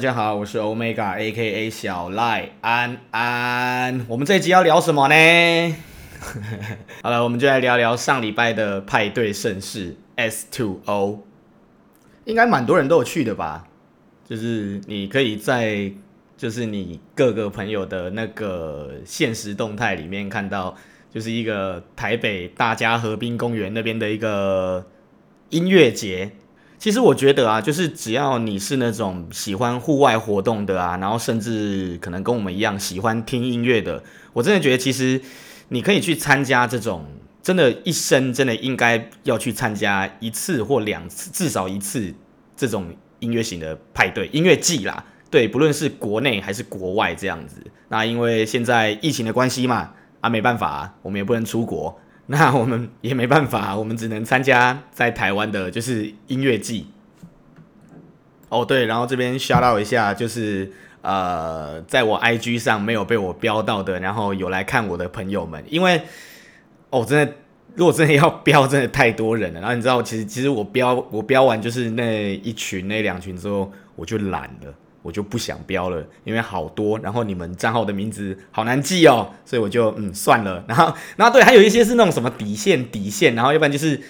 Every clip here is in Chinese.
大家好，我是 Omega AKA 小赖安安。我们这一集要聊什么呢？好了，我们就来聊聊上礼拜的派对盛事 S2O，O，应该蛮多人都有去的吧？就是你可以在就是你各个朋友的那个现实动态里面看到，就是一个台北大家河滨公园那边的一个音乐节。其实我觉得啊，就是只要你是那种喜欢户外活动的啊，然后甚至可能跟我们一样喜欢听音乐的，我真的觉得其实你可以去参加这种，真的，一生真的应该要去参加一次或两次，至少一次这种音乐型的派对、音乐季啦。对，不论是国内还是国外这样子。那因为现在疫情的关系嘛，啊，没办法，我们也不能出国。那我们也没办法，我们只能参加在台湾的，就是音乐季。哦，对，然后这边 shout out 一下，就是呃，在我 IG 上没有被我标到的，然后有来看我的朋友们，因为哦，真的，如果真的要标，真的太多人了。然后你知道，其实其实我标我标完就是那一群那两群之后，我就懒了。我就不想标了，因为好多，然后你们账号的名字好难记哦，所以我就嗯算了。然后，然后对，还有一些是那种什么底线底线，然后要不然就是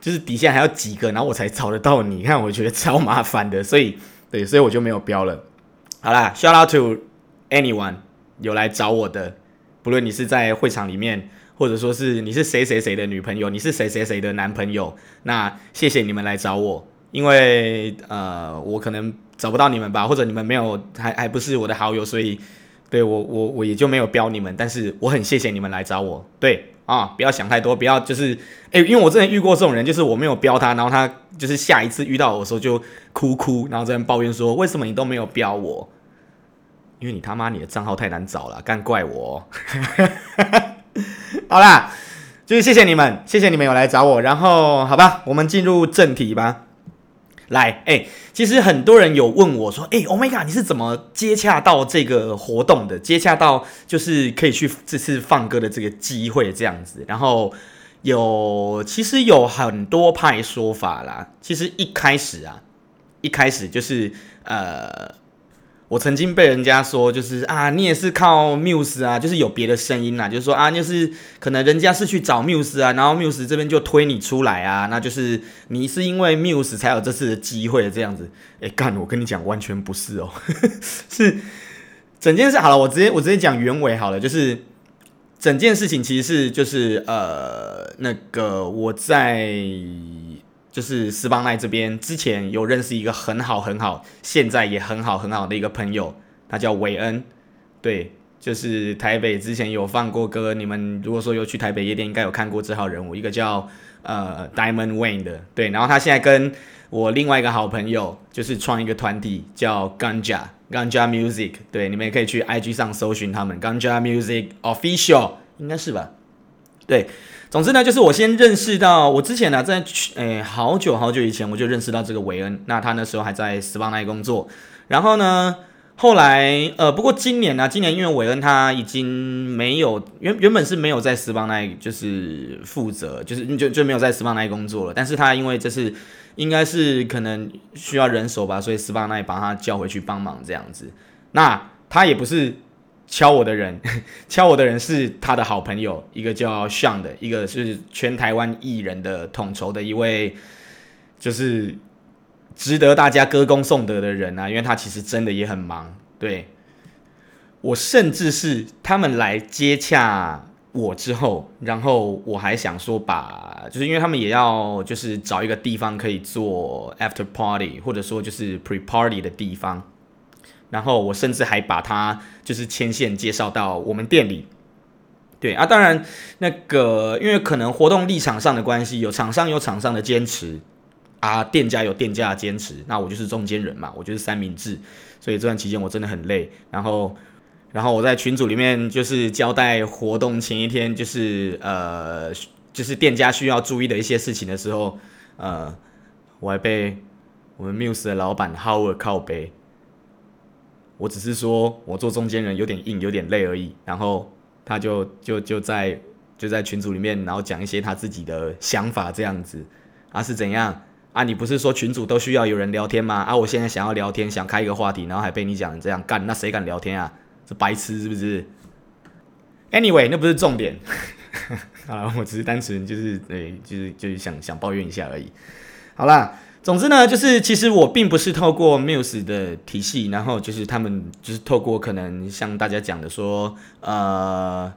就是底线还要几个，然后我才找得到你。看，我觉得超麻烦的，所以对，所以我就没有标了。好啦，shout out to anyone 有来找我的，不论你是在会场里面，或者说是你是谁谁谁的女朋友，你是谁谁谁的男朋友，那谢谢你们来找我，因为呃我可能。找不到你们吧，或者你们没有，还还不是我的好友，所以对我我我也就没有标你们。但是我很谢谢你们来找我，对啊，不要想太多，不要就是哎、因为我之前遇过这种人，就是我没有标他，然后他就是下一次遇到我的时候就哭哭，然后在那抱怨说为什么你都没有标我？因为你他妈你的账号太难找了，干怪我。好啦，就是谢谢你们，谢谢你们有来找我，然后好吧，我们进入正题吧。来，哎、其实很多人有问我说，哎、欸，Omega，你是怎么接洽到这个活动的？接洽到就是可以去这次放歌的这个机会这样子。然后有，其实有很多派说法啦。其实一开始啊，一开始就是呃。我曾经被人家说，就是啊，你也是靠 Muse 啊，就是有别的声音啊，就是说啊，就是可能人家是去找 Muse 啊，然后 Muse 这边就推你出来啊，那就是你是因为 Muse 才有这次的机会这样子。哎，干，我跟你讲，完全不是哦，是整件事好了，我直接我直接讲原委好了，就是整件事情其实是就是呃，那个我在。就是斯邦奈这边之前有认识一个很好很好，现在也很好很好的一个朋友，他叫韦恩，对，就是台北之前有放过歌，你们如果说有去台北夜店，应该有看过这号人物，一个叫呃 Diamond Wayne 的，对，然后他现在跟我另外一个好朋友，就是创一个团体叫 Ganja Ganja Music，对，你们也可以去 IG 上搜寻他们 Ganja Music Official，应该是吧？对。总之呢，就是我先认识到我之前呢、啊，在诶、欸、好久好久以前我就认识到这个韦恩，那他那时候还在斯邦奈工作，然后呢，后来呃，不过今年呢、今年因为韦恩他已经没有原原本是没有在斯邦奈就是负责，就是就就没有在斯邦奈工作了，但是他因为这是应该是可能需要人手吧，所以斯邦奈把他叫回去帮忙这样子，那他也不是。敲我的人，敲我的人是他的好朋友，一个叫 Sean 的，一个是全台湾艺人的统筹的一位，就是值得大家歌功颂德的人啊，因为他其实真的也很忙。对，我甚至是他们来接洽我之后，然后我还想说把，就是因为他们也要就是找一个地方可以做 After Party，或者说就是 Pre Party 的地方。然后我甚至还把他就是牵线介绍到我们店里，对啊，当然那个因为可能活动立场上的关系，有厂商有厂商的坚持啊，店家有店家的坚持，那我就是中间人嘛，我就是三明治，所以这段期间我真的很累。然后，然后我在群组里面就是交代活动前一天就是呃就是店家需要注意的一些事情的时候，呃，我还被我们 Muse 的老板 Howard 靠背。我只是说，我做中间人有点硬，有点累而已。然后他就就就在就在群组里面，然后讲一些他自己的想法这样子。啊是怎样啊，你不是说群组都需要有人聊天吗？啊，我现在想要聊天，想开一个话题，然后还被你讲这样干，那谁敢聊天啊？是白痴是不是？Anyway，那不是重点。啊，我只是单纯就是对，就是就是想想抱怨一下而已。好啦，总之呢，就是其实我并不是透过 Muse 的体系，然后就是他们就是透过可能像大家讲的说，呃，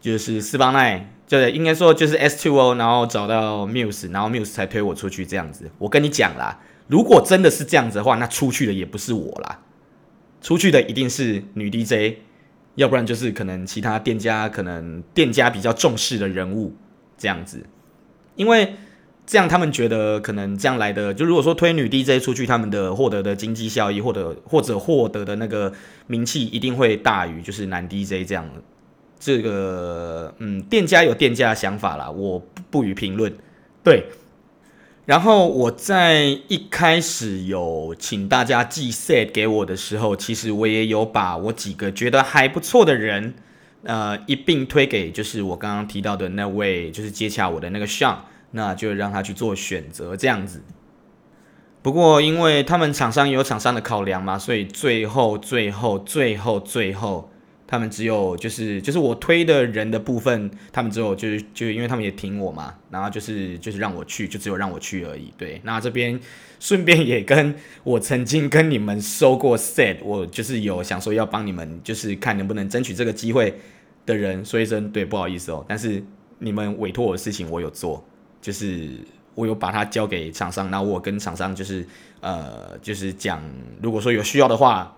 就是四八奈，对，应该说就是 S2O，然后找到 Muse，然后 Muse 才推我出去这样子。我跟你讲啦，如果真的是这样子的话，那出去的也不是我啦，出去的一定是女 DJ。要不然就是可能其他店家，可能店家比较重视的人物这样子，因为这样他们觉得可能这样来的，就如果说推女 DJ 出去，他们的获得的经济效益，或者或者获得的那个名气一定会大于就是男 DJ 这样。这个嗯，店家有店家的想法啦，我不予评论。对。然后我在一开始有请大家寄 set 给我的时候，其实我也有把我几个觉得还不错的人，呃，一并推给就是我刚刚提到的那位，就是接洽我的那个 Sean，那就让他去做选择这样子。不过因为他们厂商有厂商的考量嘛，所以最后最后最后最后。他们只有就是就是我推的人的部分，他们只有就是就因为他们也挺我嘛，然后就是就是让我去，就只有让我去而已。对，那这边顺便也跟我曾经跟你们收过 set，我就是有想说要帮你们，就是看能不能争取这个机会的人说一声，对，不好意思哦，但是你们委托我的事情我有做，就是我有把它交给厂商，然后我跟厂商就是呃就是讲，如果说有需要的话。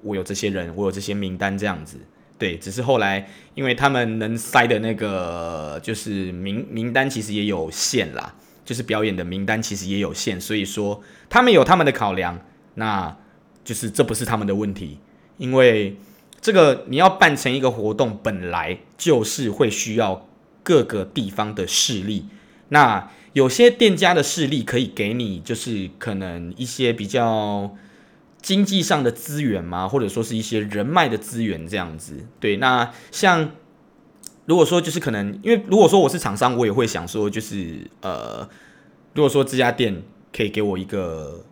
我有这些人，我有这些名单，这样子，对，只是后来因为他们能塞的那个就是名名单其实也有限啦，就是表演的名单其实也有限，所以说他们有他们的考量，那就是这不是他们的问题，因为这个你要办成一个活动，本来就是会需要各个地方的势力，那有些店家的势力可以给你，就是可能一些比较。经济上的资源吗？或者说是一些人脉的资源这样子？对，那像如果说就是可能，因为如果说我是厂商，我也会想说，就是呃，如果说这家店可以给我一个，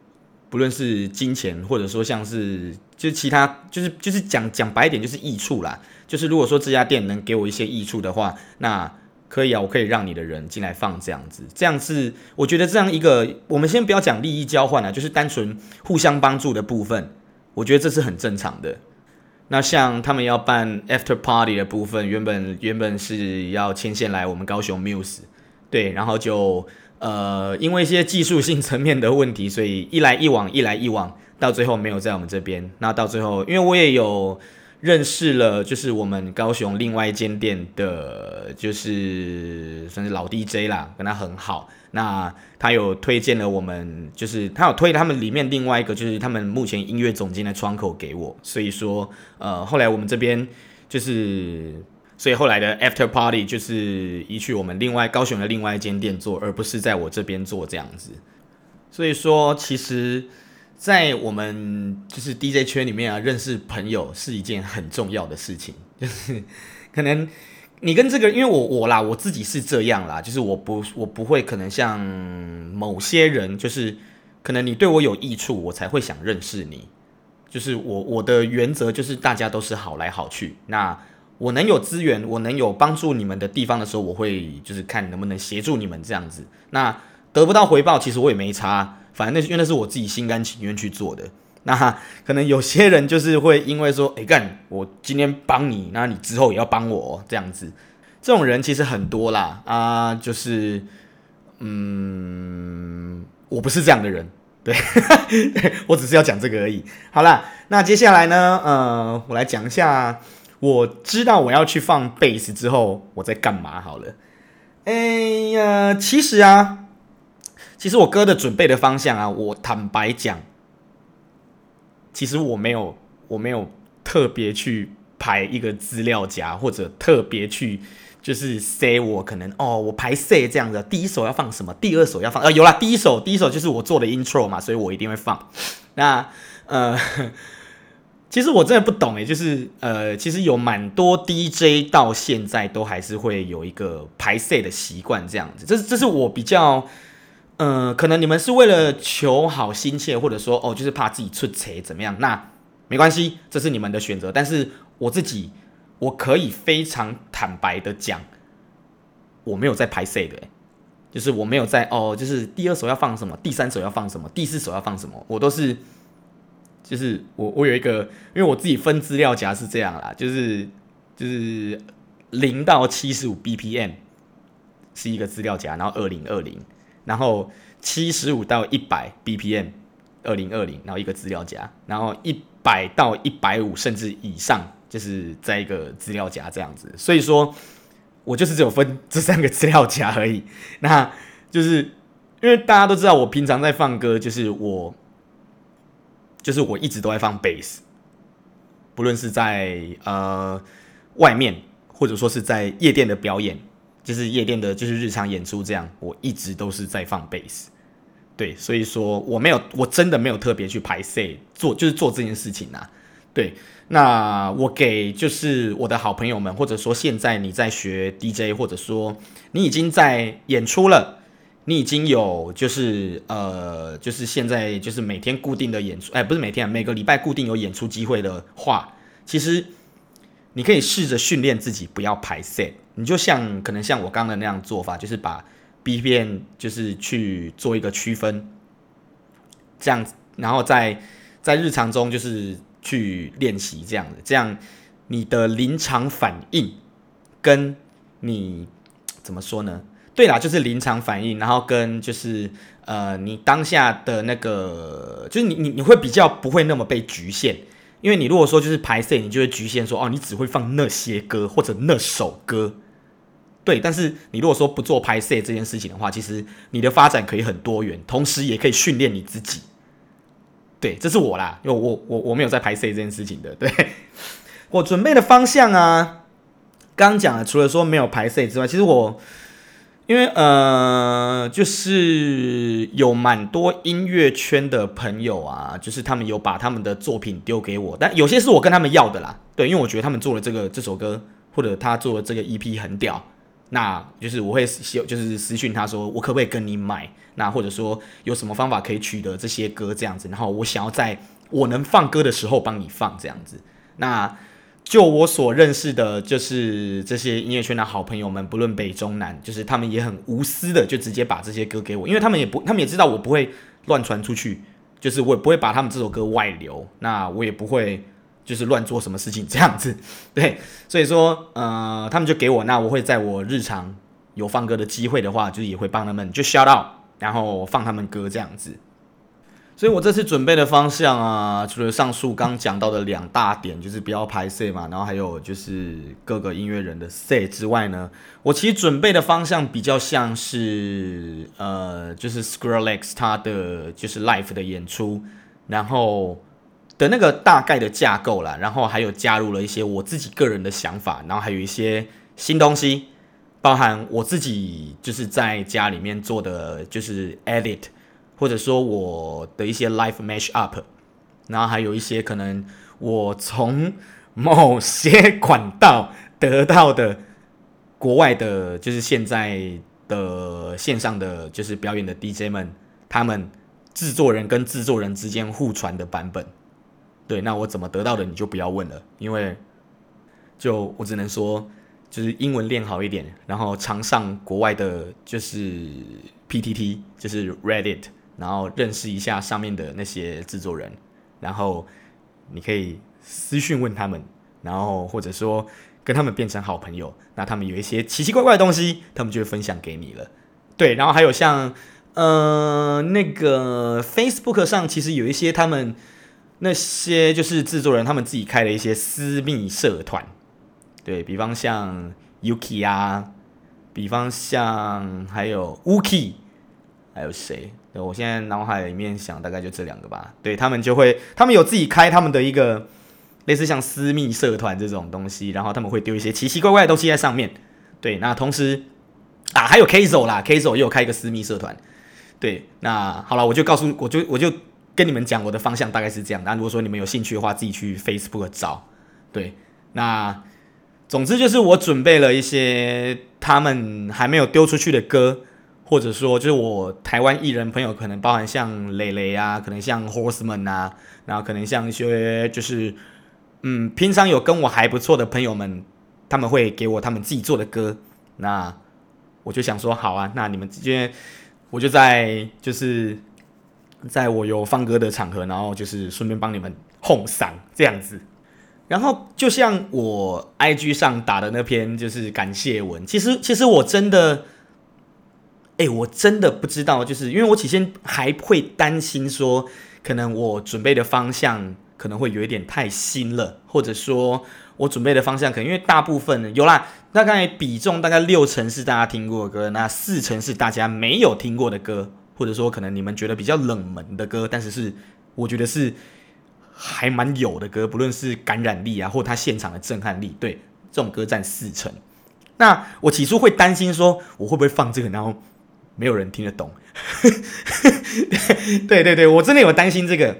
不论是金钱，或者说像是就是其他，就是就是讲讲白一点，就是益处啦。就是如果说这家店能给我一些益处的话，那。可以啊，我可以让你的人进来放这样子，这样是我觉得这样一个，我们先不要讲利益交换啊，就是单纯互相帮助的部分，我觉得这是很正常的。那像他们要办 after party 的部分，原本原本是要牵线来我们高雄 Muse，对，然后就呃因为一些技术性层面的问题，所以一来一往，一来一往，到最后没有在我们这边。那到最后，因为我也有。认识了，就是我们高雄另外一间店的，就是算是老 DJ 啦，跟他很好。那他有推荐了我们，就是他有推他们里面另外一个，就是他们目前音乐总监的窗口给我。所以说，呃，后来我们这边就是，所以后来的 After Party 就是移去我们另外高雄的另外一间店做，而不是在我这边做这样子。所以说，其实。在我们就是 DJ 圈里面啊，认识朋友是一件很重要的事情。就是可能你跟这个，因为我我啦，我自己是这样啦，就是我不我不会可能像某些人，就是可能你对我有益处，我才会想认识你。就是我我的原则就是大家都是好来好去。那我能有资源，我能有帮助你们的地方的时候，我会就是看能不能协助你们这样子。那得不到回报，其实我也没差。反正那是因为那是我自己心甘情愿去做的。那可能有些人就是会因为说，哎干，我今天帮你，那你之后也要帮我这样子。这种人其实很多啦啊，就是嗯，我不是这样的人，对，我只是要讲这个而已。好啦，那接下来呢，呃，我来讲一下，我知道我要去放贝斯之后我在干嘛好了。哎呀，其实啊。其实我歌的准备的方向啊，我坦白讲，其实我没有，我没有特别去排一个资料夹，或者特别去就是 say 我可能哦，我排 say 这样子，第一首要放什么，第二首要放，呃，有啦，第一首，第一首就是我做的 intro 嘛，所以我一定会放。那呃，其实我真的不懂诶，就是呃，其实有蛮多 DJ 到现在都还是会有一个排 say 的习惯，这样子，这这是我比较。呃，可能你们是为了求好心切，或者说哦，就是怕自己出错怎么样？那没关系，这是你们的选择。但是我自己，我可以非常坦白的讲，我没有在拍谢的，就是我没有在哦，就是第二首要放什么，第三首要放什么，第四首要放什么，我都是，就是我我有一个，因为我自己分资料夹是这样啦，就是就是零到七十五 BPM 是一个资料夹，然后二零二零。然后七十五到一百 BPM，二零二零，然后一个资料夹，然后一百到一百五甚至以上，就是在一个资料夹这样子。所以说，我就是只有分 这三个资料夹而已。那就是因为大家都知道，我平常在放歌，就是我，就是我一直都在放 bass，不论是在呃外面，或者说是在夜店的表演。就是夜店的，就是日常演出这样，我一直都是在放贝斯，对，所以说我没有，我真的没有特别去排 C 做，就是做这件事情呐、啊，对。那我给就是我的好朋友们，或者说现在你在学 DJ，或者说你已经在演出了，你已经有就是呃，就是现在就是每天固定的演出，哎，不是每天，每个礼拜固定有演出机会的话，其实你可以试着训练自己不要排 C。你就像可能像我刚刚的那样做法，就是把 BPM 就是去做一个区分，这样子，然后在在日常中就是去练习这样子，这样你的临场反应跟你怎么说呢？对啦，就是临场反应，然后跟就是呃你当下的那个，就是你你你会比较不会那么被局限，因为你如果说就是排 C，你就会局限说哦，你只会放那些歌或者那首歌。对，但是你如果说不做拍摄这件事情的话，其实你的发展可以很多元，同时也可以训练你自己。对，这是我啦，因为我我我没有在拍摄这件事情的。对，我准备的方向啊，刚讲了，除了说没有拍摄之外，其实我因为呃，就是有蛮多音乐圈的朋友啊，就是他们有把他们的作品丢给我，但有些是我跟他们要的啦。对，因为我觉得他们做了这个这首歌，或者他做的这个 EP 很屌。那就是我会就是私讯他说，我可不可以跟你买？那或者说有什么方法可以取得这些歌这样子？然后我想要在我能放歌的时候帮你放这样子。那就我所认识的，就是这些音乐圈的好朋友们，不论北中南，就是他们也很无私的就直接把这些歌给我，因为他们也不，他们也知道我不会乱传出去，就是我也不会把他们这首歌外流，那我也不会。就是乱做什么事情这样子，对，所以说，呃，他们就给我，那我会在我日常有放歌的机会的话，就是也会帮他们就 shout out，然后放他们歌这样子。所以我这次准备的方向啊，除了上述刚讲到的两大点，就是不要排 C 嘛，然后还有就是各个音乐人的 C 之外呢，我其实准备的方向比较像是，呃，就是 Skrillex 他的就是 live 的演出，然后。的那个大概的架构啦，然后还有加入了一些我自己个人的想法，然后还有一些新东西，包含我自己就是在家里面做的就是 edit，或者说我的一些 live mash up，然后还有一些可能我从某些管道得到的国外的，就是现在的线上的就是表演的 DJ 们，他们制作人跟制作人之间互传的版本。对，那我怎么得到的你就不要问了，因为就我只能说，就是英文练好一点，然后常上国外的，就是 PTT，就是 Reddit，然后认识一下上面的那些制作人，然后你可以私讯问他们，然后或者说跟他们变成好朋友，那他们有一些奇奇怪怪的东西，他们就会分享给你了。对，然后还有像呃那个 Facebook 上，其实有一些他们。那些就是制作人他们自己开了一些私密社团，对，比方像 Yuki 啊，比方像还有 Wuki，还有谁？我现在脑海里面想大概就这两个吧。对，他们就会，他们有自己开他们的一个类似像私密社团这种东西，然后他们会丢一些奇奇怪怪的东西在上面。对，那同时啊，还有 Kizo 啦，Kizo 也有开一个私密社团。对，那好了，我就告诉，我就我就。跟你们讲，我的方向大概是这样。那如果说你们有兴趣的话，自己去 Facebook 找。对，那总之就是我准备了一些他们还没有丢出去的歌，或者说就是我台湾艺人朋友，可能包含像蕾蕾啊，可能像 Horseman 啊，然后可能像一些就是嗯，平常有跟我还不错的朋友们，他们会给我他们自己做的歌，那我就想说好啊，那你们之间，我就在就是在我有放歌的场合，然后就是顺便帮你们哄嗓这样子。然后就像我 IG 上打的那篇就是感谢文，其实其实我真的，哎，我真的不知道，就是因为我起先还会担心说，可能我准备的方向可能会有一点太新了，或者说我准备的方向可能因为大部分有啦，大概比重大概六成是大家听过的歌，那四成是大家没有听过的歌，或者说可能你们觉得比较冷门的歌，但是是我觉得是。还蛮有的歌，不论是感染力啊，或他现场的震撼力，对这种歌占四成。那我起初会担心说，我会不会放这个，然后没有人听得懂？对对对，我真的有担心这个。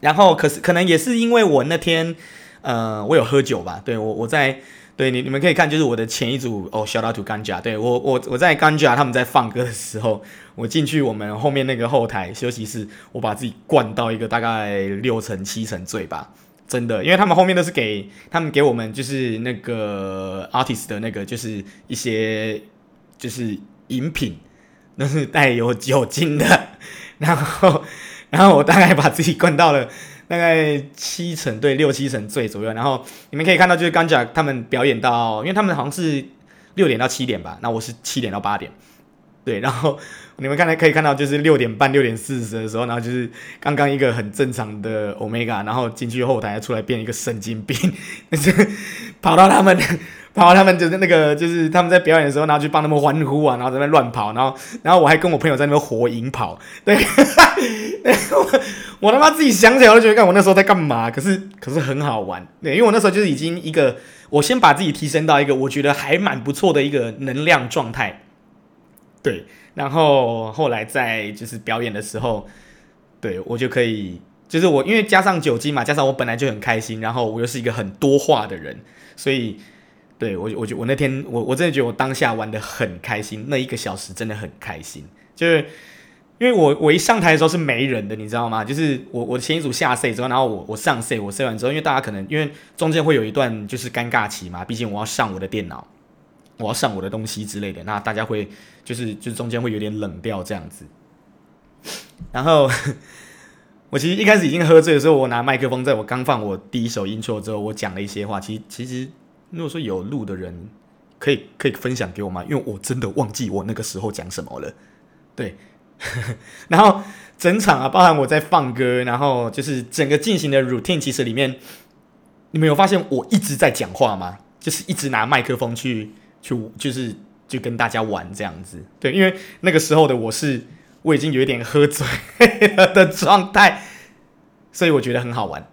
然后可是可能也是因为我那天，呃，我有喝酒吧？对我我在。对你，你们可以看，就是我的前一组哦，shout out to Ganja。对我，我我在刚假他们在放歌的时候，我进去我们后面那个后台休息室，我把自己灌到一个大概六成七成醉吧，真的，因为他们后面都是给他们给我们就是那个 artist 的那个就是一些就是饮品，都是带有酒精的，然后然后我大概把自己灌到了。大概七成对六七成醉左右，然后你们可以看到，就是刚讲他们表演到，因为他们好像是六点到七点吧，那我是七点到八点，对，然后 你们刚才可以看到，就是六点半六点四十的时候，然后就是刚刚一个很正常的 Omega，然后进去后台出来变一个神经病，跑到他们。然后他们就是那个，就是他们在表演的时候，然后去帮他们欢呼啊，然后在那乱跑，然后，然后我还跟我朋友在那边火影跑，对，我 我他妈自己想起来我都觉得，我那时候在干嘛？可是，可是很好玩，对，因为我那时候就是已经一个，我先把自己提升到一个我觉得还蛮不错的一个能量状态，对，然后后来在就是表演的时候，对我就可以，就是我因为加上酒精嘛，加上我本来就很开心，然后我又是一个很多话的人，所以。对我，我觉我那天我我真的觉得我当下玩得很开心，那一个小时真的很开心，就是因为我我一上台的时候是没人的，你知道吗？就是我我前一组下 C 之后，然后我我上 C，我 C 完之后，因为大家可能因为中间会有一段就是尴尬期嘛，毕竟我要上我的电脑，我要上我的东西之类的，那大家会就是就中间会有点冷掉这样子。然后我其实一开始已经喝醉的时候，我拿麦克风，在我刚放我第一首 intro 之后，我讲了一些话，其实其实。如果说有录的人，可以可以分享给我吗？因为我真的忘记我那个时候讲什么了。对，然后整场啊，包含我在放歌，然后就是整个进行的 routine，其实里面你们有发现我一直在讲话吗？就是一直拿麦克风去去，就是就跟大家玩这样子。对，因为那个时候的我是我已经有一点喝醉了的状态，所以我觉得很好玩。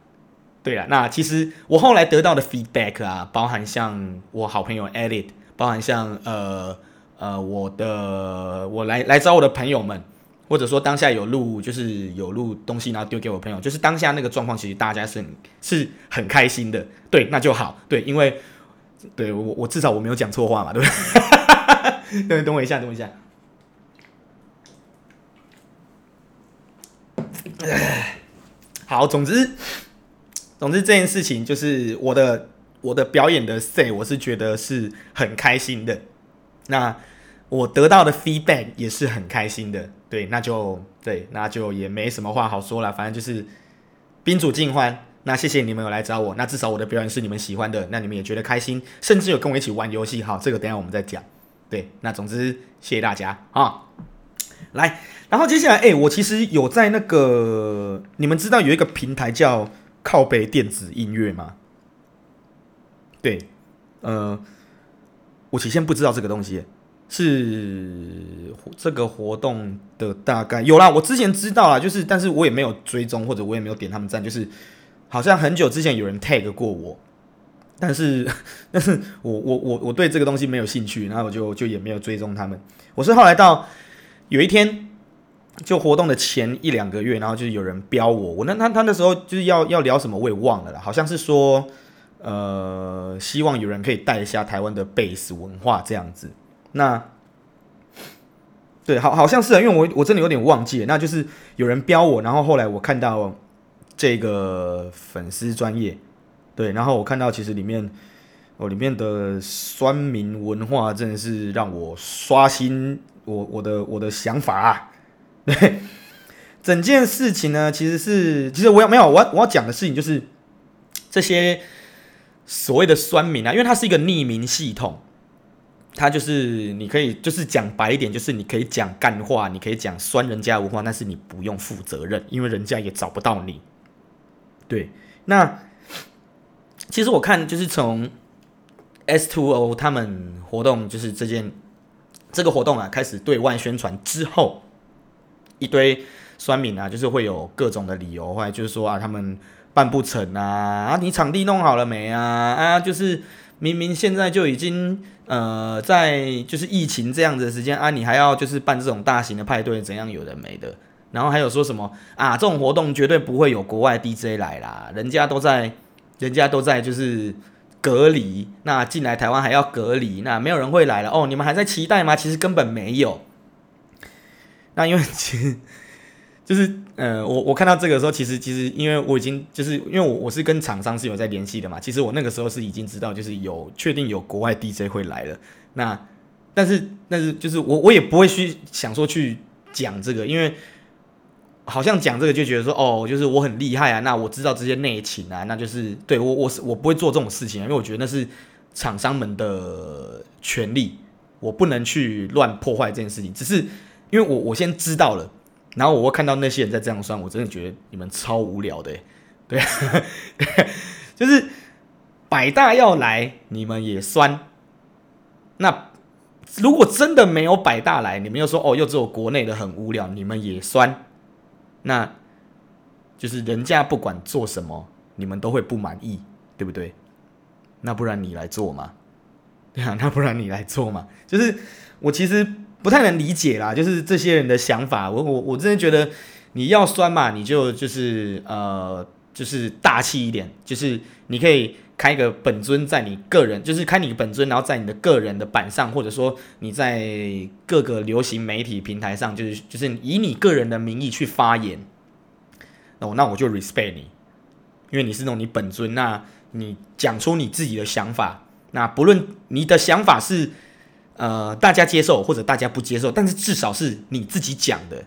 对啊，那其实我后来得到的 feedback 啊，包含像我好朋友 Edit，包含像呃呃我的我来来找我的朋友们，或者说当下有录就是有录东西，然后丢给我朋友，就是当下那个状况，其实大家是很是很开心的。对，那就好。对，因为对我我至少我没有讲错话嘛，对不对？对，等我一下，等我一下。好，总之。总之这件事情就是我的我的表演的 say，我是觉得是很开心的。那我得到的 feedback 也是很开心的。对，那就对，那就也没什么话好说了。反正就是宾主尽欢。那谢谢你们有来找我。那至少我的表演是你们喜欢的，那你们也觉得开心，甚至有跟我一起玩游戏。好，这个等下我们再讲。对，那总之谢谢大家啊。来，然后接下来，哎，我其实有在那个，你们知道有一个平台叫。靠背电子音乐吗？对，呃，我起先不知道这个东西，是这个活动的大概有啦。我之前知道啦，就是，但是我也没有追踪，或者我也没有点他们赞，就是好像很久之前有人 tag 过我，但是，但是我我我我对这个东西没有兴趣，然后我就就也没有追踪他们。我是后来到有一天。就活动的前一两个月，然后就是有人标我，我那他他那时候就是要要聊什么，我也忘了啦，好像是说，呃，希望有人可以带一下台湾的贝斯文化这样子。那对，好好像是啊，因为我我真的有点忘记了，那就是有人标我，然后后来我看到这个粉丝专业，对，然后我看到其实里面哦里面的酸民文化真的是让我刷新我我的我的想法啊，对，整件事情呢其实是其实我要没有我我要讲的事情就是这些所谓的酸民啊，因为它是一个匿名系统。它就是你可以，就是讲白一点，就是你可以讲干话，你可以讲酸人家文化，但是你不用负责任，因为人家也找不到你。对，那其实我看就是从 S Two O 他们活动，就是这件这个活动啊开始对外宣传之后，一堆酸民啊，就是会有各种的理由，或者就是说啊，他们办不成啊，啊，你场地弄好了没啊？啊，就是。明明现在就已经呃，在就是疫情这样子的时间啊，你还要就是办这种大型的派对，怎样有的没的，然后还有说什么啊，这种活动绝对不会有国外 DJ 来啦，人家都在，人家都在就是隔离，那进来台湾还要隔离，那没有人会来了哦，你们还在期待吗？其实根本没有，那因为其实。就是，呃，我我看到这个时候，其实其实因为我已经就是因为我我是跟厂商是有在联系的嘛，其实我那个时候是已经知道，就是有确定有国外 DJ 会来了。那但是但是就是我我也不会去想说去讲这个，因为好像讲这个就觉得说哦，就是我很厉害啊，那我知道这些内情啊，那就是对我我是我不会做这种事情啊，因为我觉得那是厂商们的权利，我不能去乱破坏这件事情。只是因为我我先知道了。然后我会看到那些人在这样酸，我真的觉得你们超无聊的，对，就是百大要来，你们也酸。那如果真的没有百大来，你们又说哦，又只有国内的很无聊，你们也酸。那就是人家不管做什么，你们都会不满意，对不对？那不然你来做嘛？对啊，那不然你来做嘛？就是我其实。不太能理解啦，就是这些人的想法，我我我真的觉得你要酸嘛，你就就是呃，就是大气一点，就是你可以开一个本尊在你个人，就是开你的本尊，然后在你的个人的版上，或者说你在各个流行媒体平台上，就是就是以你个人的名义去发言，哦，那我就 respect 你，因为你是那种你本尊，那你讲出你自己的想法，那不论你的想法是。呃，大家接受或者大家不接受，但是至少是你自己讲的，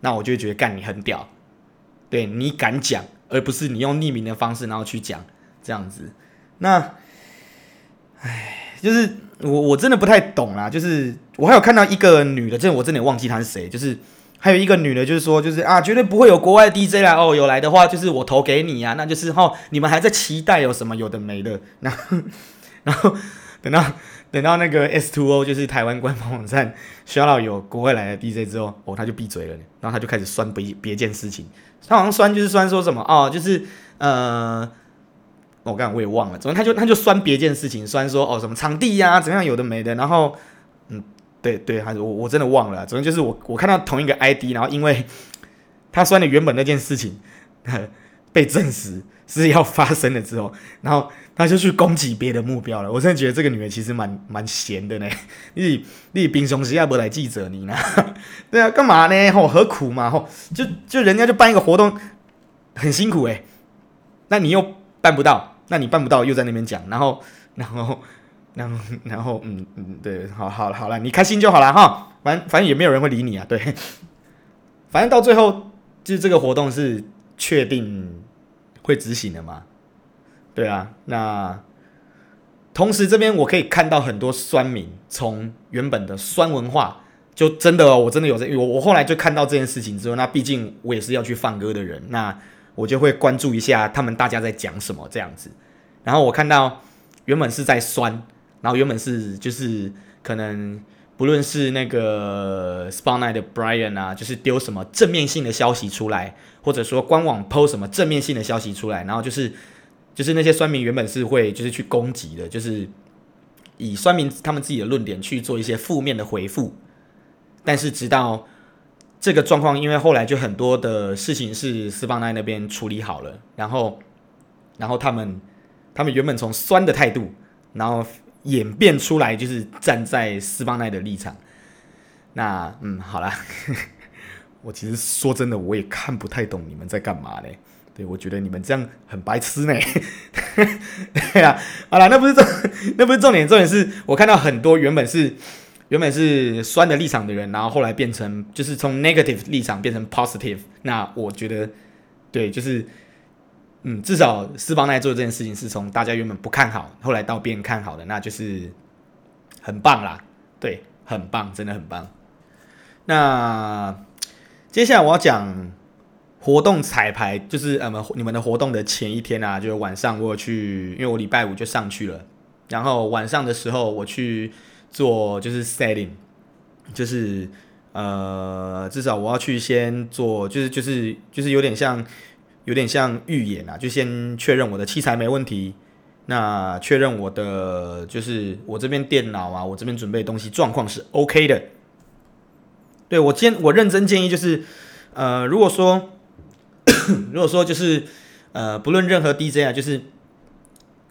那我就会觉得干你很屌，对，你敢讲，而不是你用匿名的方式然后去讲这样子。那，唉，就是我我真的不太懂啦。就是我还有看到一个女的，这我真的忘记她是谁。就是还有一个女的，就是说，就是啊，绝对不会有国外 DJ 来哦，有来的话就是我投给你啊，那就是哦，你们还在期待有什么有的没的，然后然后等到。等到那个 S Two O 就是台湾官方网站 需要有国外来的 DJ 之后，哦，他就闭嘴了，然后他就开始酸别别件事情。他好像酸就是酸说什么哦，就是呃，我刚刚我也忘了，总之他就他就酸别件事情，酸说哦什么场地呀、啊，怎样有的没的。然后嗯，对对，还是我我真的忘了。总之就是我我看到同一个 ID，然后因为 他酸的原本那件事情 被证实是要发生了之后，然后。他就去攻击别的目标了。我真的觉得这个女人其实蛮蛮闲的呢。你你平常时要不来记者你呢？对啊，干嘛呢？吼，何苦嘛？吼，就就人家就办一个活动，很辛苦诶。那你又办不到，那你办不到又在那边讲，然后然后然后然后嗯嗯，对，好好好了，你开心就好了哈。反正反正也没有人会理你啊。对，反正到最后就是这个活动是确定会执行的嘛。对啊，那同时这边我可以看到很多酸民从原本的酸文化，就真的哦，我真的有在，我我后来就看到这件事情之后，那毕竟我也是要去放歌的人，那我就会关注一下他们大家在讲什么这样子。然后我看到原本是在酸，然后原本是就是可能不论是那个 Spotlight 的 Brian 啊，就是丢什么正面性的消息出来，或者说官网 PO 什么正面性的消息出来，然后就是。就是那些酸民原本是会就是去攻击的，就是以酸民他们自己的论点去做一些负面的回复，但是直到这个状况，因为后来就很多的事情是斯邦奈那边处理好了，然后然后他们他们原本从酸的态度，然后演变出来就是站在斯邦奈的立场，那嗯，好啦，我其实说真的，我也看不太懂你们在干嘛嘞。对，我觉得你们这样很白痴呢。对啊，好了，那不是重，那不是重点，重点是我看到很多原本是原本是酸的立场的人，然后后来变成就是从 negative 立场变成 positive。那我觉得，对，就是嗯，至少斯邦奈做这件事情是从大家原本不看好，后来到变看好的，那就是很棒啦。对，很棒，真的很棒。那接下来我要讲。活动彩排就是呃，你们的活动的前一天啊，就是晚上我去，因为我礼拜五就上去了，然后晚上的时候我去做就是 setting，就是呃，至少我要去先做，就是就是就是有点像有点像预演啊，就先确认我的器材没问题，那确认我的就是我这边电脑啊，我这边准备东西状况是 OK 的。对，我建我认真建议就是呃，如果说。如果说就是，呃，不论任何 DJ 啊，就是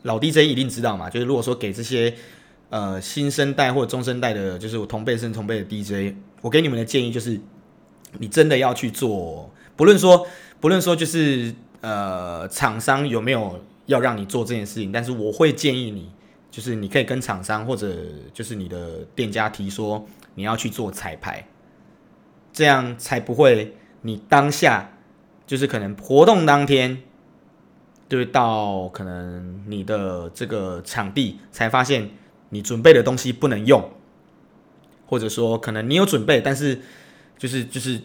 老 DJ 一定知道嘛。就是如果说给这些呃新生代或者中生代的，就是我同辈生同辈的 DJ，我给你们的建议就是，你真的要去做，不论说不论说就是呃厂商有没有要让你做这件事情，但是我会建议你，就是你可以跟厂商或者就是你的店家提说你要去做彩排，这样才不会你当下。就是可能活动当天，就是，到可能你的这个场地才发现你准备的东西不能用，或者说可能你有准备，但是就是就是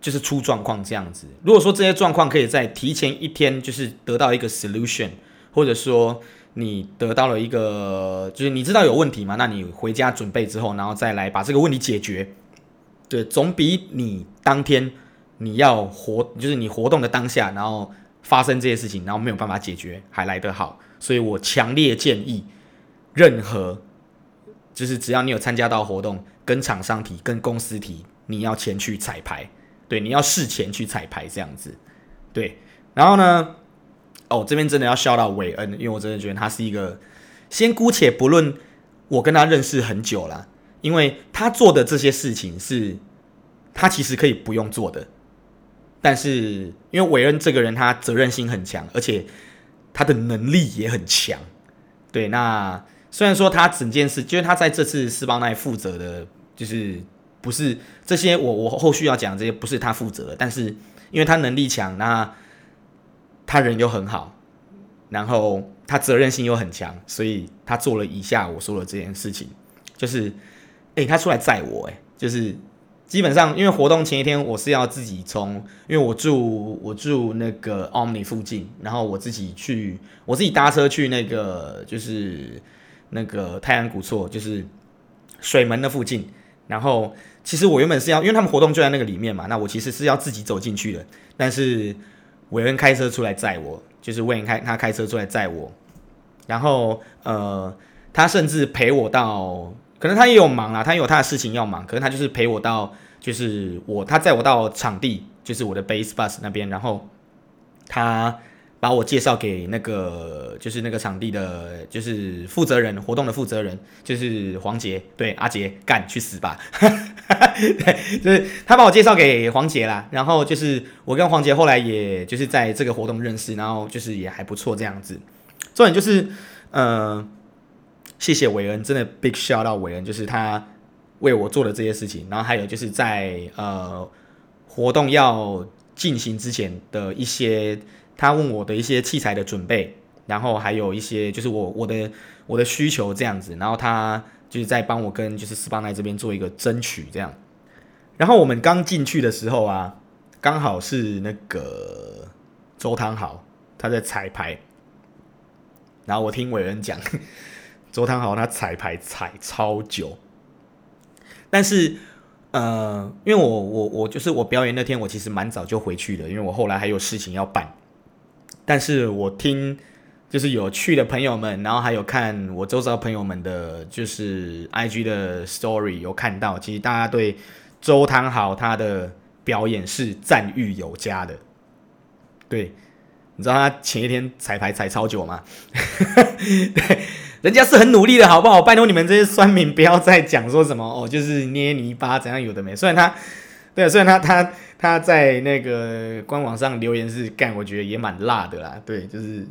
就是出状况这样子。如果说这些状况可以在提前一天就是得到一个 solution，或者说你得到了一个就是你知道有问题嘛，那你回家准备之后，然后再来把这个问题解决，对，总比你当天。你要活，就是你活动的当下，然后发生这些事情，然后没有办法解决，还来得好。所以我强烈建议，任何就是只要你有参加到活动，跟厂商提、跟公司提，你要前去彩排，对，你要事前去彩排这样子，对。然后呢，哦，这边真的要笑到韦恩，因为我真的觉得他是一个，先姑且不论我跟他认识很久了，因为他做的这些事情是他其实可以不用做的。但是，因为韦恩这个人，他责任心很强，而且他的能力也很强。对，那虽然说他整件事，就是他在这次斯邦奈负责的，就是不是这些我我后续要讲这些不是他负责的，但是因为他能力强，那他人又很好，然后他责任心又很强，所以他做了以下我说的这件事情，就是，诶，他出来载我，诶，就是。基本上，因为活动前一天我是要自己从，因为我住我住那个 Omni 附近，然后我自己去，我自己搭车去那个就是那个泰安古厝，就是水门的附近。然后其实我原本是要，因为他们活动就在那个里面嘛，那我其实是要自己走进去的。但是伟恩开车出来载我，就是伟恩开他开车出来载我，然后呃，他甚至陪我到。可能他也有忙啊，他也有他的事情要忙。可能他就是陪我到，就是我他载我到场地，就是我的 base bus 那边，然后他把我介绍给那个就是那个场地的，就是负责人，活动的负责人，就是黄杰，对，阿杰，干去死吧，对，就是他把我介绍给黄杰啦。然后就是我跟黄杰后来也就是在这个活动认识，然后就是也还不错这样子。重点就是，呃。谢谢韦恩，真的 big shout out 韦恩，就是他为我做的这些事情。然后还有就是在呃活动要进行之前的一些，他问我的一些器材的准备，然后还有一些就是我我的我的需求这样子。然后他就是在帮我跟就是斯邦奈这边做一个争取这样。然后我们刚进去的时候啊，刚好是那个周汤豪他在彩排，然后我听韦恩讲。周汤豪他彩排彩超久，但是呃，因为我我我就是我表演那天，我其实蛮早就回去的，因为我后来还有事情要办。但是我听就是有去的朋友们，然后还有看我周遭朋友们的，就是 IG 的 Story 有看到，其实大家对周汤豪他的表演是赞誉有加的。对，你知道他前一天彩排彩超久吗？对。人家是很努力的，好不好？拜托你们这些酸民不要再讲说什么哦，就是捏泥巴怎样有的没。虽然他，对，虽然他他他在那个官网上留言是干，我觉得也蛮辣的啦。对，就是，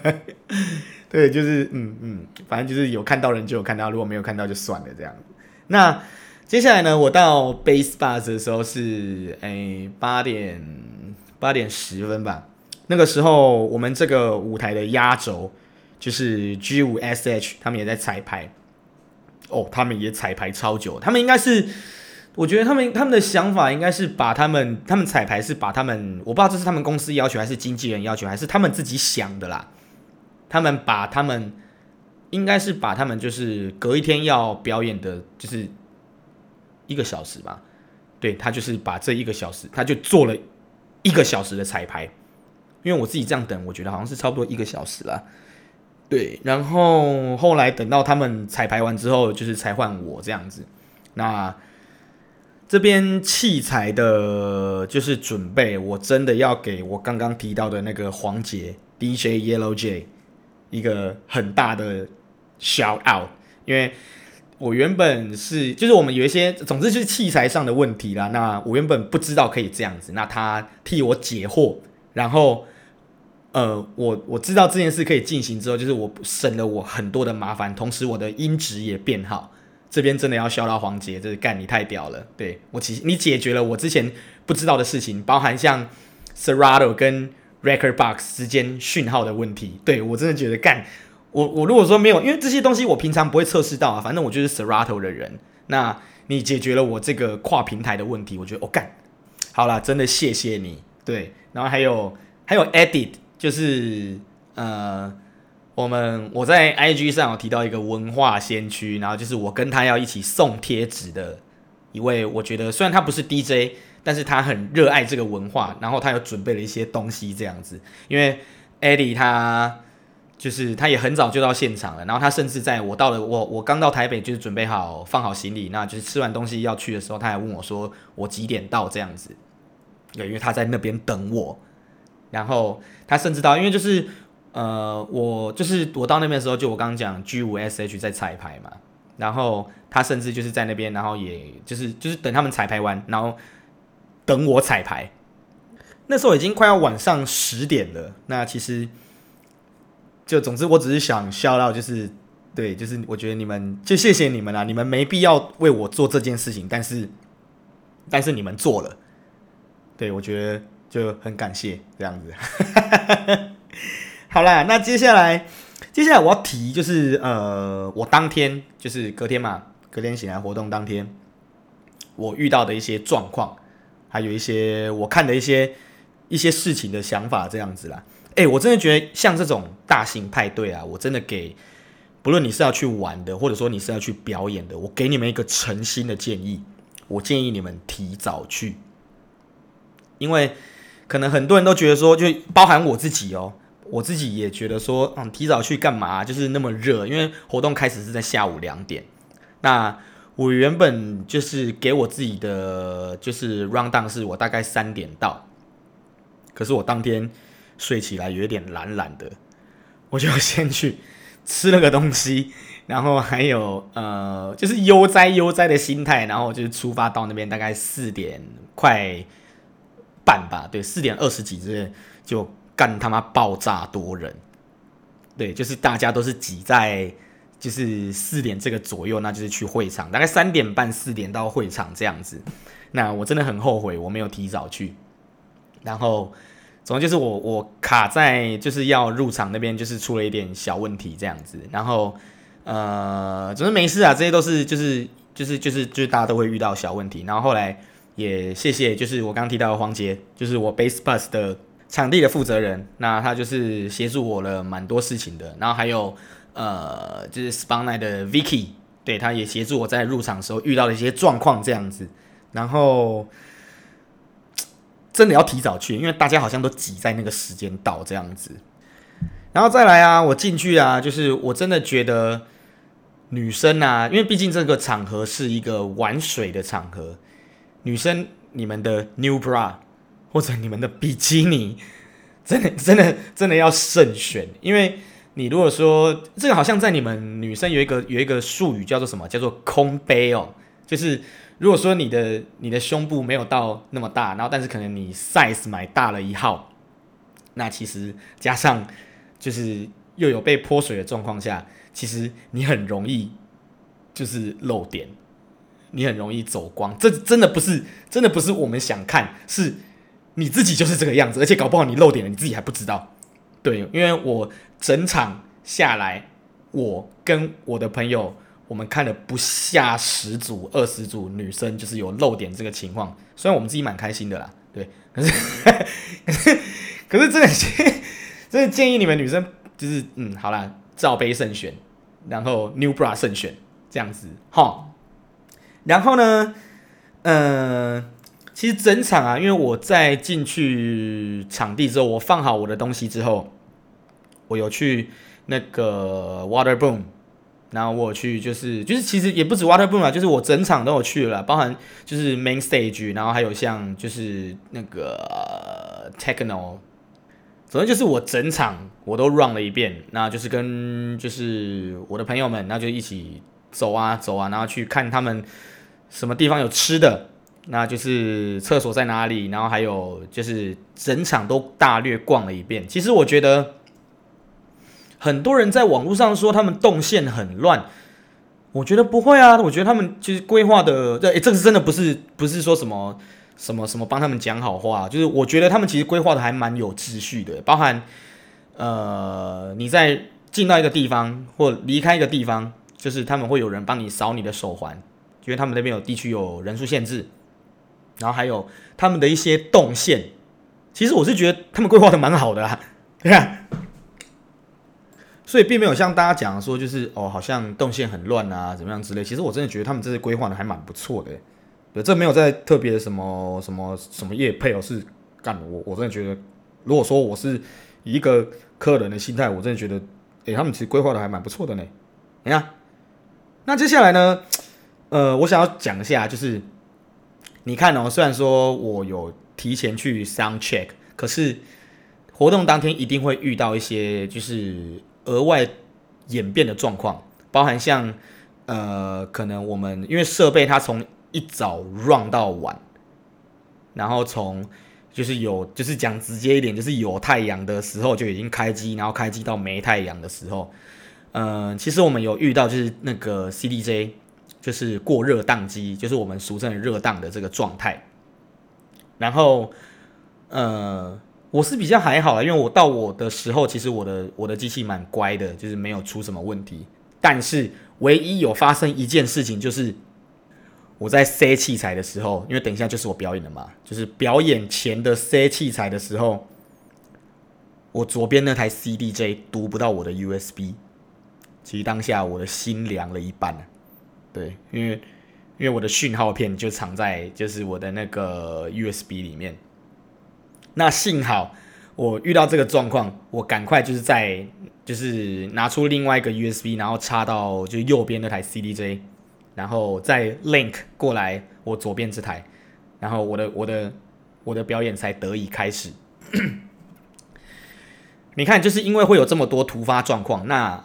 对，就是嗯嗯，反正就是有看到人就有看到，如果没有看到就算了这样。那接下来呢，我到 Base Bus 的时候是诶八点八点十分吧。那个时候我们这个舞台的压轴就是 G5SH，他们也在彩排。哦，他们也彩排超久，他们应该是，我觉得他们他们的想法应该是把他们他们彩排是把他们，我不知道这是他们公司要求还是经纪人要求还是他们自己想的啦。他们把他们应该是把他们就是隔一天要表演的，就是。一个小时吧，对，他就是把这一个小时，他就做了一个小时的彩排，因为我自己这样等，我觉得好像是差不多一个小时了，对，然后后来等到他们彩排完之后，就是才换我这样子。那这边器材的，就是准备，我真的要给我刚刚提到的那个黄杰 DJ Yellow J 一个很大的 shout out，因为。我原本是，就是我们有一些，总之就是器材上的问题啦。那我原本不知道可以这样子，那他替我解惑，然后，呃，我我知道这件事可以进行之后，就是我省了我很多的麻烦，同时我的音质也变好。这边真的要笑到黄杰，这是干你太屌了。对，我其实你解决了我之前不知道的事情，包含像 Serato 跟 Record Box 之间讯号的问题。对，我真的觉得干。我我如果说没有，因为这些东西我平常不会测试到啊，反正我就是 Serato 的人。那你解决了我这个跨平台的问题，我觉得我干、好了，真的谢谢你。对，然后还有还有 Edit，就是呃，我们我在 IG 上有提到一个文化先驱，然后就是我跟他要一起送贴纸的一位，我觉得虽然他不是 DJ，但是他很热爱这个文化，然后他有准备了一些东西这样子，因为 Eddie 他。就是他也很早就到现场了，然后他甚至在我到了我我刚到台北就是准备好放好行李，那就是吃完东西要去的时候，他还问我说我几点到这样子，对，因为他在那边等我，然后他甚至到，因为就是呃我就是我到那边的时候，就我刚刚讲 G5SH 在彩排嘛，然后他甚至就是在那边，然后也就是就是等他们彩排完，然后等我彩排，那时候已经快要晚上十点了，那其实。就总之，我只是想笑到，就是对，就是我觉得你们就谢谢你们啦，你们没必要为我做这件事情，但是但是你们做了，对，我觉得就很感谢这样子。好啦，那接下来接下来我要提就是呃，我当天就是隔天嘛，隔天醒来活动当天，我遇到的一些状况，还有一些我看的一些一些事情的想法这样子啦。哎、我真的觉得像这种大型派对啊，我真的给，不论你是要去玩的，或者说你是要去表演的，我给你们一个诚心的建议，我建议你们提早去，因为可能很多人都觉得说，就包含我自己哦，我自己也觉得说，嗯，提早去干嘛？就是那么热，因为活动开始是在下午两点，那我原本就是给我自己的就是 round down 是我大概三点到，可是我当天。睡起来有点懒懒的，我就先去吃了个东西，然后还有呃，就是悠哉悠哉的心态，然后就是出发到那边，大概四点快半吧，对，四点二十几之类，就干他妈爆炸多人，对，就是大家都是挤在就是四点这个左右，那就是去会场，大概三点半四点到会场这样子，那我真的很后悔我没有提早去，然后。总之就是我我卡在就是要入场那边，就是出了一点小问题这样子，然后呃，总之没事啊，这些都是就是就是就是就是大家都会遇到小问题，然后后来也谢谢就是我刚刚提到的黄杰，就是我 Base Bus 的场地的负责人，那他就是协助我了蛮多事情的，然后还有呃就是 Spawn Night 的 Vicky，对，他也协助我在入场的时候遇到了一些状况这样子，然后。真的要提早去，因为大家好像都挤在那个时间到这样子，然后再来啊，我进去啊，就是我真的觉得女生啊，因为毕竟这个场合是一个玩水的场合，女生你们的 new bra 或者你们的比基尼，真的真的真的要慎选，因为你如果说这个好像在你们女生有一个有一个术语叫做什么？叫做空杯哦，就是如果说你的你的胸部没有到那么大，然后但是可能你 size 买大了一号，那其实加上就是又有被泼水的状况下，其实你很容易就是漏点，你很容易走光。这真的不是真的不是我们想看，是你自己就是这个样子，而且搞不好你漏点了，你自己还不知道。对，因为我整场下来，我跟我的朋友，我们看了不下十组、二十组女生，就是有漏点这个情况。虽然我们自己蛮开心的啦，对，可是 可是可是真的真的建议你们女生，就是嗯，好啦，罩杯慎选，然后 new bra 慎选，这样子哈。然后呢，嗯、呃。其实整场啊，因为我在进去场地之后，我放好我的东西之后，我有去那个 Water Boom，然后我去就是就是其实也不止 Water Boom 啊，就是我整场都有去了，包含就是 Main Stage，然后还有像就是那个 Techno，总之就是我整场我都 run 了一遍，那就是跟就是我的朋友们，那就一起走啊走啊，然后去看他们什么地方有吃的。那就是厕所在哪里，然后还有就是整场都大略逛了一遍。其实我觉得很多人在网络上说他们动线很乱，我觉得不会啊。我觉得他们其实规划的，这，这个真的不是不是说什么什么什么帮他们讲好话，就是我觉得他们其实规划的还蛮有秩序的。包含呃你在进到一个地方或离开一个地方，就是他们会有人帮你扫你的手环，因为他们那边有地区有人数限制。然后还有他们的一些动线，其实我是觉得他们规划的蛮好的啦，对啊，所以并没有像大家讲说就是哦，好像动线很乱啊，怎么样之类。其实我真的觉得他们这些规划的还蛮不错的，这没有在特别什么什么什么业配哦，是干我我真的觉得，如果说我是以一个客人的心态，我真的觉得，诶，他们其实规划的还蛮不错的呢。你看，那接下来呢，呃，我想要讲一下就是。你看哦，虽然说我有提前去 sound check，可是活动当天一定会遇到一些就是额外演变的状况，包含像呃，可能我们因为设备它从一早 run 到晚，然后从就是有就是讲直接一点，就是有太阳的时候就已经开机，然后开机到没太阳的时候，嗯、呃，其实我们有遇到就是那个 CDJ。就是过热宕机，就是我们俗称的热宕的这个状态。然后，呃，我是比较还好啦，因为我到我的时候，其实我的我的机器蛮乖的，就是没有出什么问题。但是，唯一有发生一件事情，就是我在塞器材的时候，因为等一下就是我表演的嘛，就是表演前的塞器材的时候，我左边那台 CDJ 读不到我的 USB，其实当下我的心凉了一半。对，因为因为我的讯号片就藏在就是我的那个 USB 里面，那幸好我遇到这个状况，我赶快就是在就是拿出另外一个 USB，然后插到就右边那台 CDJ，然后再 link 过来我左边这台，然后我的我的我的表演才得以开始。你看，就是因为会有这么多突发状况，那。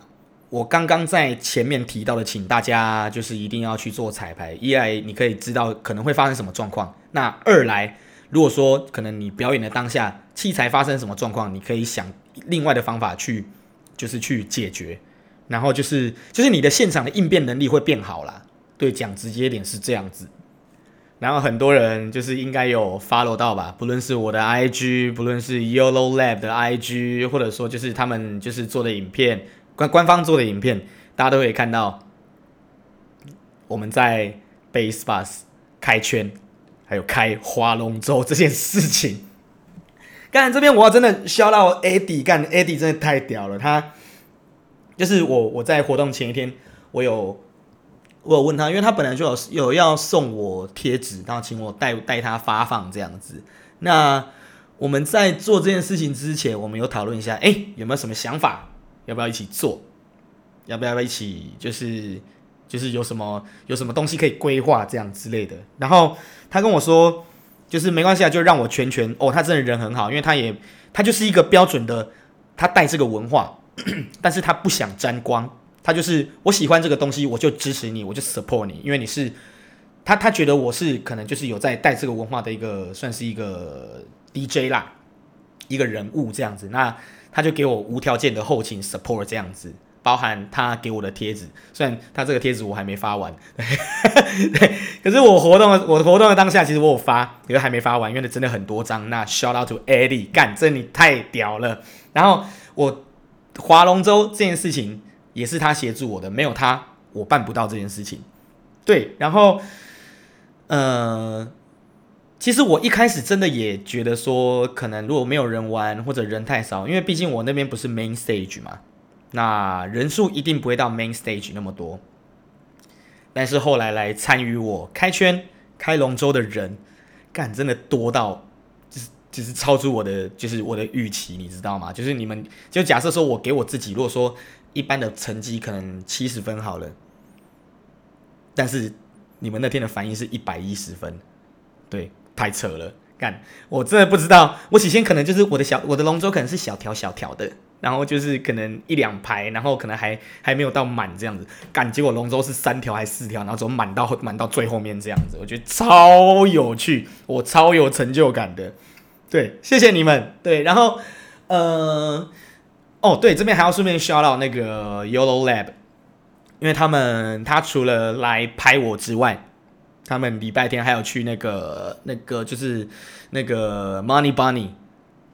我刚刚在前面提到的，请大家就是一定要去做彩排。一来你可以知道可能会发生什么状况，那二来如果说可能你表演的当下器材发生什么状况，你可以想另外的方法去，就是去解决。然后就是就是你的现场的应变能力会变好啦。对，讲直接点是这样子。然后很多人就是应该有 follow 到吧，不论是我的 IG，不论是 Yellow Lab 的 IG，或者说就是他们就是做的影片。官官方做的影片，大家都可以看到我们在 Base Bus 开圈，还有开划龙舟这件事情。刚才这边我要真的笑到 AD 干 AD 真的太屌了。他就是我我在活动前一天，我有我有问他，因为他本来就有有要送我贴纸，然后请我带带他发放这样子。那我们在做这件事情之前，我们有讨论一下，哎，有没有什么想法？要不要一起做？要不要一起？就是就是有什么有什么东西可以规划这样之类的。然后他跟我说，就是没关系啊，就让我全权哦。他真的人很好，因为他也他就是一个标准的，他带这个文化，但是他不想沾光，他就是我喜欢这个东西，我就支持你，我就 support 你，因为你是他，他觉得我是可能就是有在带这个文化的一个，算是一个 DJ 啦，一个人物这样子，那他就给我无条件的后勤 support 这样子。包含他给我的贴纸，虽然他这个贴纸我还没发完，对，可是我活动的我活动的当下，其实我有发，可是还没发完，因为真的很多张。那 shout out to Eddie，干，这你太屌了。然后我划龙舟这件事情也是他协助我的，没有他我办不到这件事情。对，然后呃，其实我一开始真的也觉得说，可能如果没有人玩或者人太少，因为毕竟我那边不是 main stage 嘛。那人数一定不会到 main stage 那么多，但是后来来参与我开圈开龙舟的人，干真的多到就是就是超出我的就是我的预期，你知道吗？就是你们就假设说我给我自己，如果说一般的成绩可能七十分好了，但是你们那天的反应是一百一十分，对，太扯了，干我真的不知道，我起先可能就是我的小我的龙舟可能是小条小条的。然后就是可能一两排，然后可能还还没有到满这样子，干结果龙舟是三条还是四条，然后怎么满到满到最后面这样子，我觉得超有趣，我超有成就感的，对，谢谢你们，对，然后呃，哦对，这边还要顺便 shout out 那个 YOLO Lab，因为他们他除了来拍我之外，他们礼拜天还有去那个那个就是那个 Money Bunny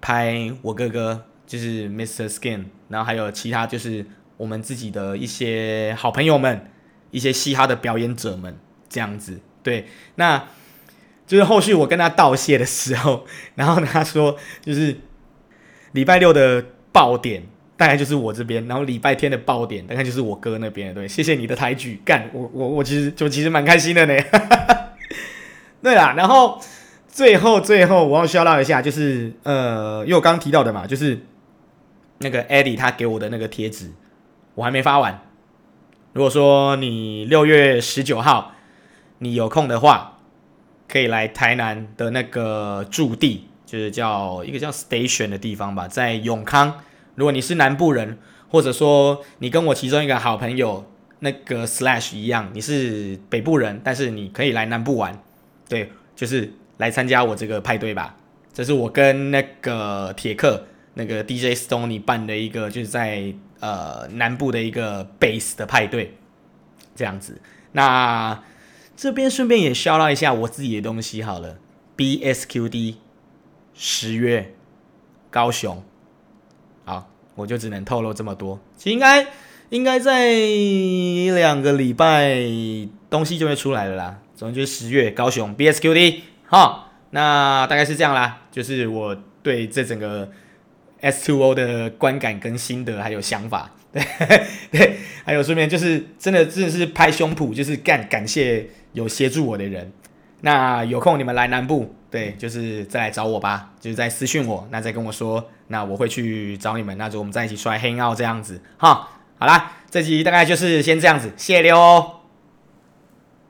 拍我哥哥。就是 Mr. Skin，然后还有其他就是我们自己的一些好朋友们，一些嘻哈的表演者们这样子。对，那就是后续我跟他道谢的时候，然后他说就是礼拜六的爆点大概就是我这边，然后礼拜天的爆点大概就是我哥那边。对，谢谢你的抬举，干我我我其实就其实蛮开心的呢。对啦，然后最后最后我要 shout out 一下，就是呃，因为我刚刚提到的嘛，就是。那个 Eddie 他给我的那个贴纸，我还没发完。如果说你六月十九号你有空的话，可以来台南的那个驻地，就是叫一个叫 Station 的地方吧，在永康。如果你是南部人，或者说你跟我其中一个好朋友那个 Slash 一样，你是北部人，但是你可以来南部玩，对，就是来参加我这个派对吧。这是我跟那个铁克。那个 DJ Stony 办的一个，就是在呃南部的一个 Base 的派对，这样子。那这边顺便也 shout out 一下我自己的东西好了，BSQD 十月高雄，好，我就只能透露这么多。其实应该应该在两个礼拜东西就会出来了啦。总之就是十月高雄 BSQD，好，那大概是这样啦。就是我对这整个。S2O 的观感跟心得还有想法，对对，还有顺便就是真的真的是拍胸脯，就是干感谢有协助我的人。那有空你们来南部，对，就是再来找我吧，就是再私讯我，那再跟我说，那我会去找你们，那就我们在一起出来 hang out 这样子哈。好啦，这集大概就是先这样子，谢谢哦。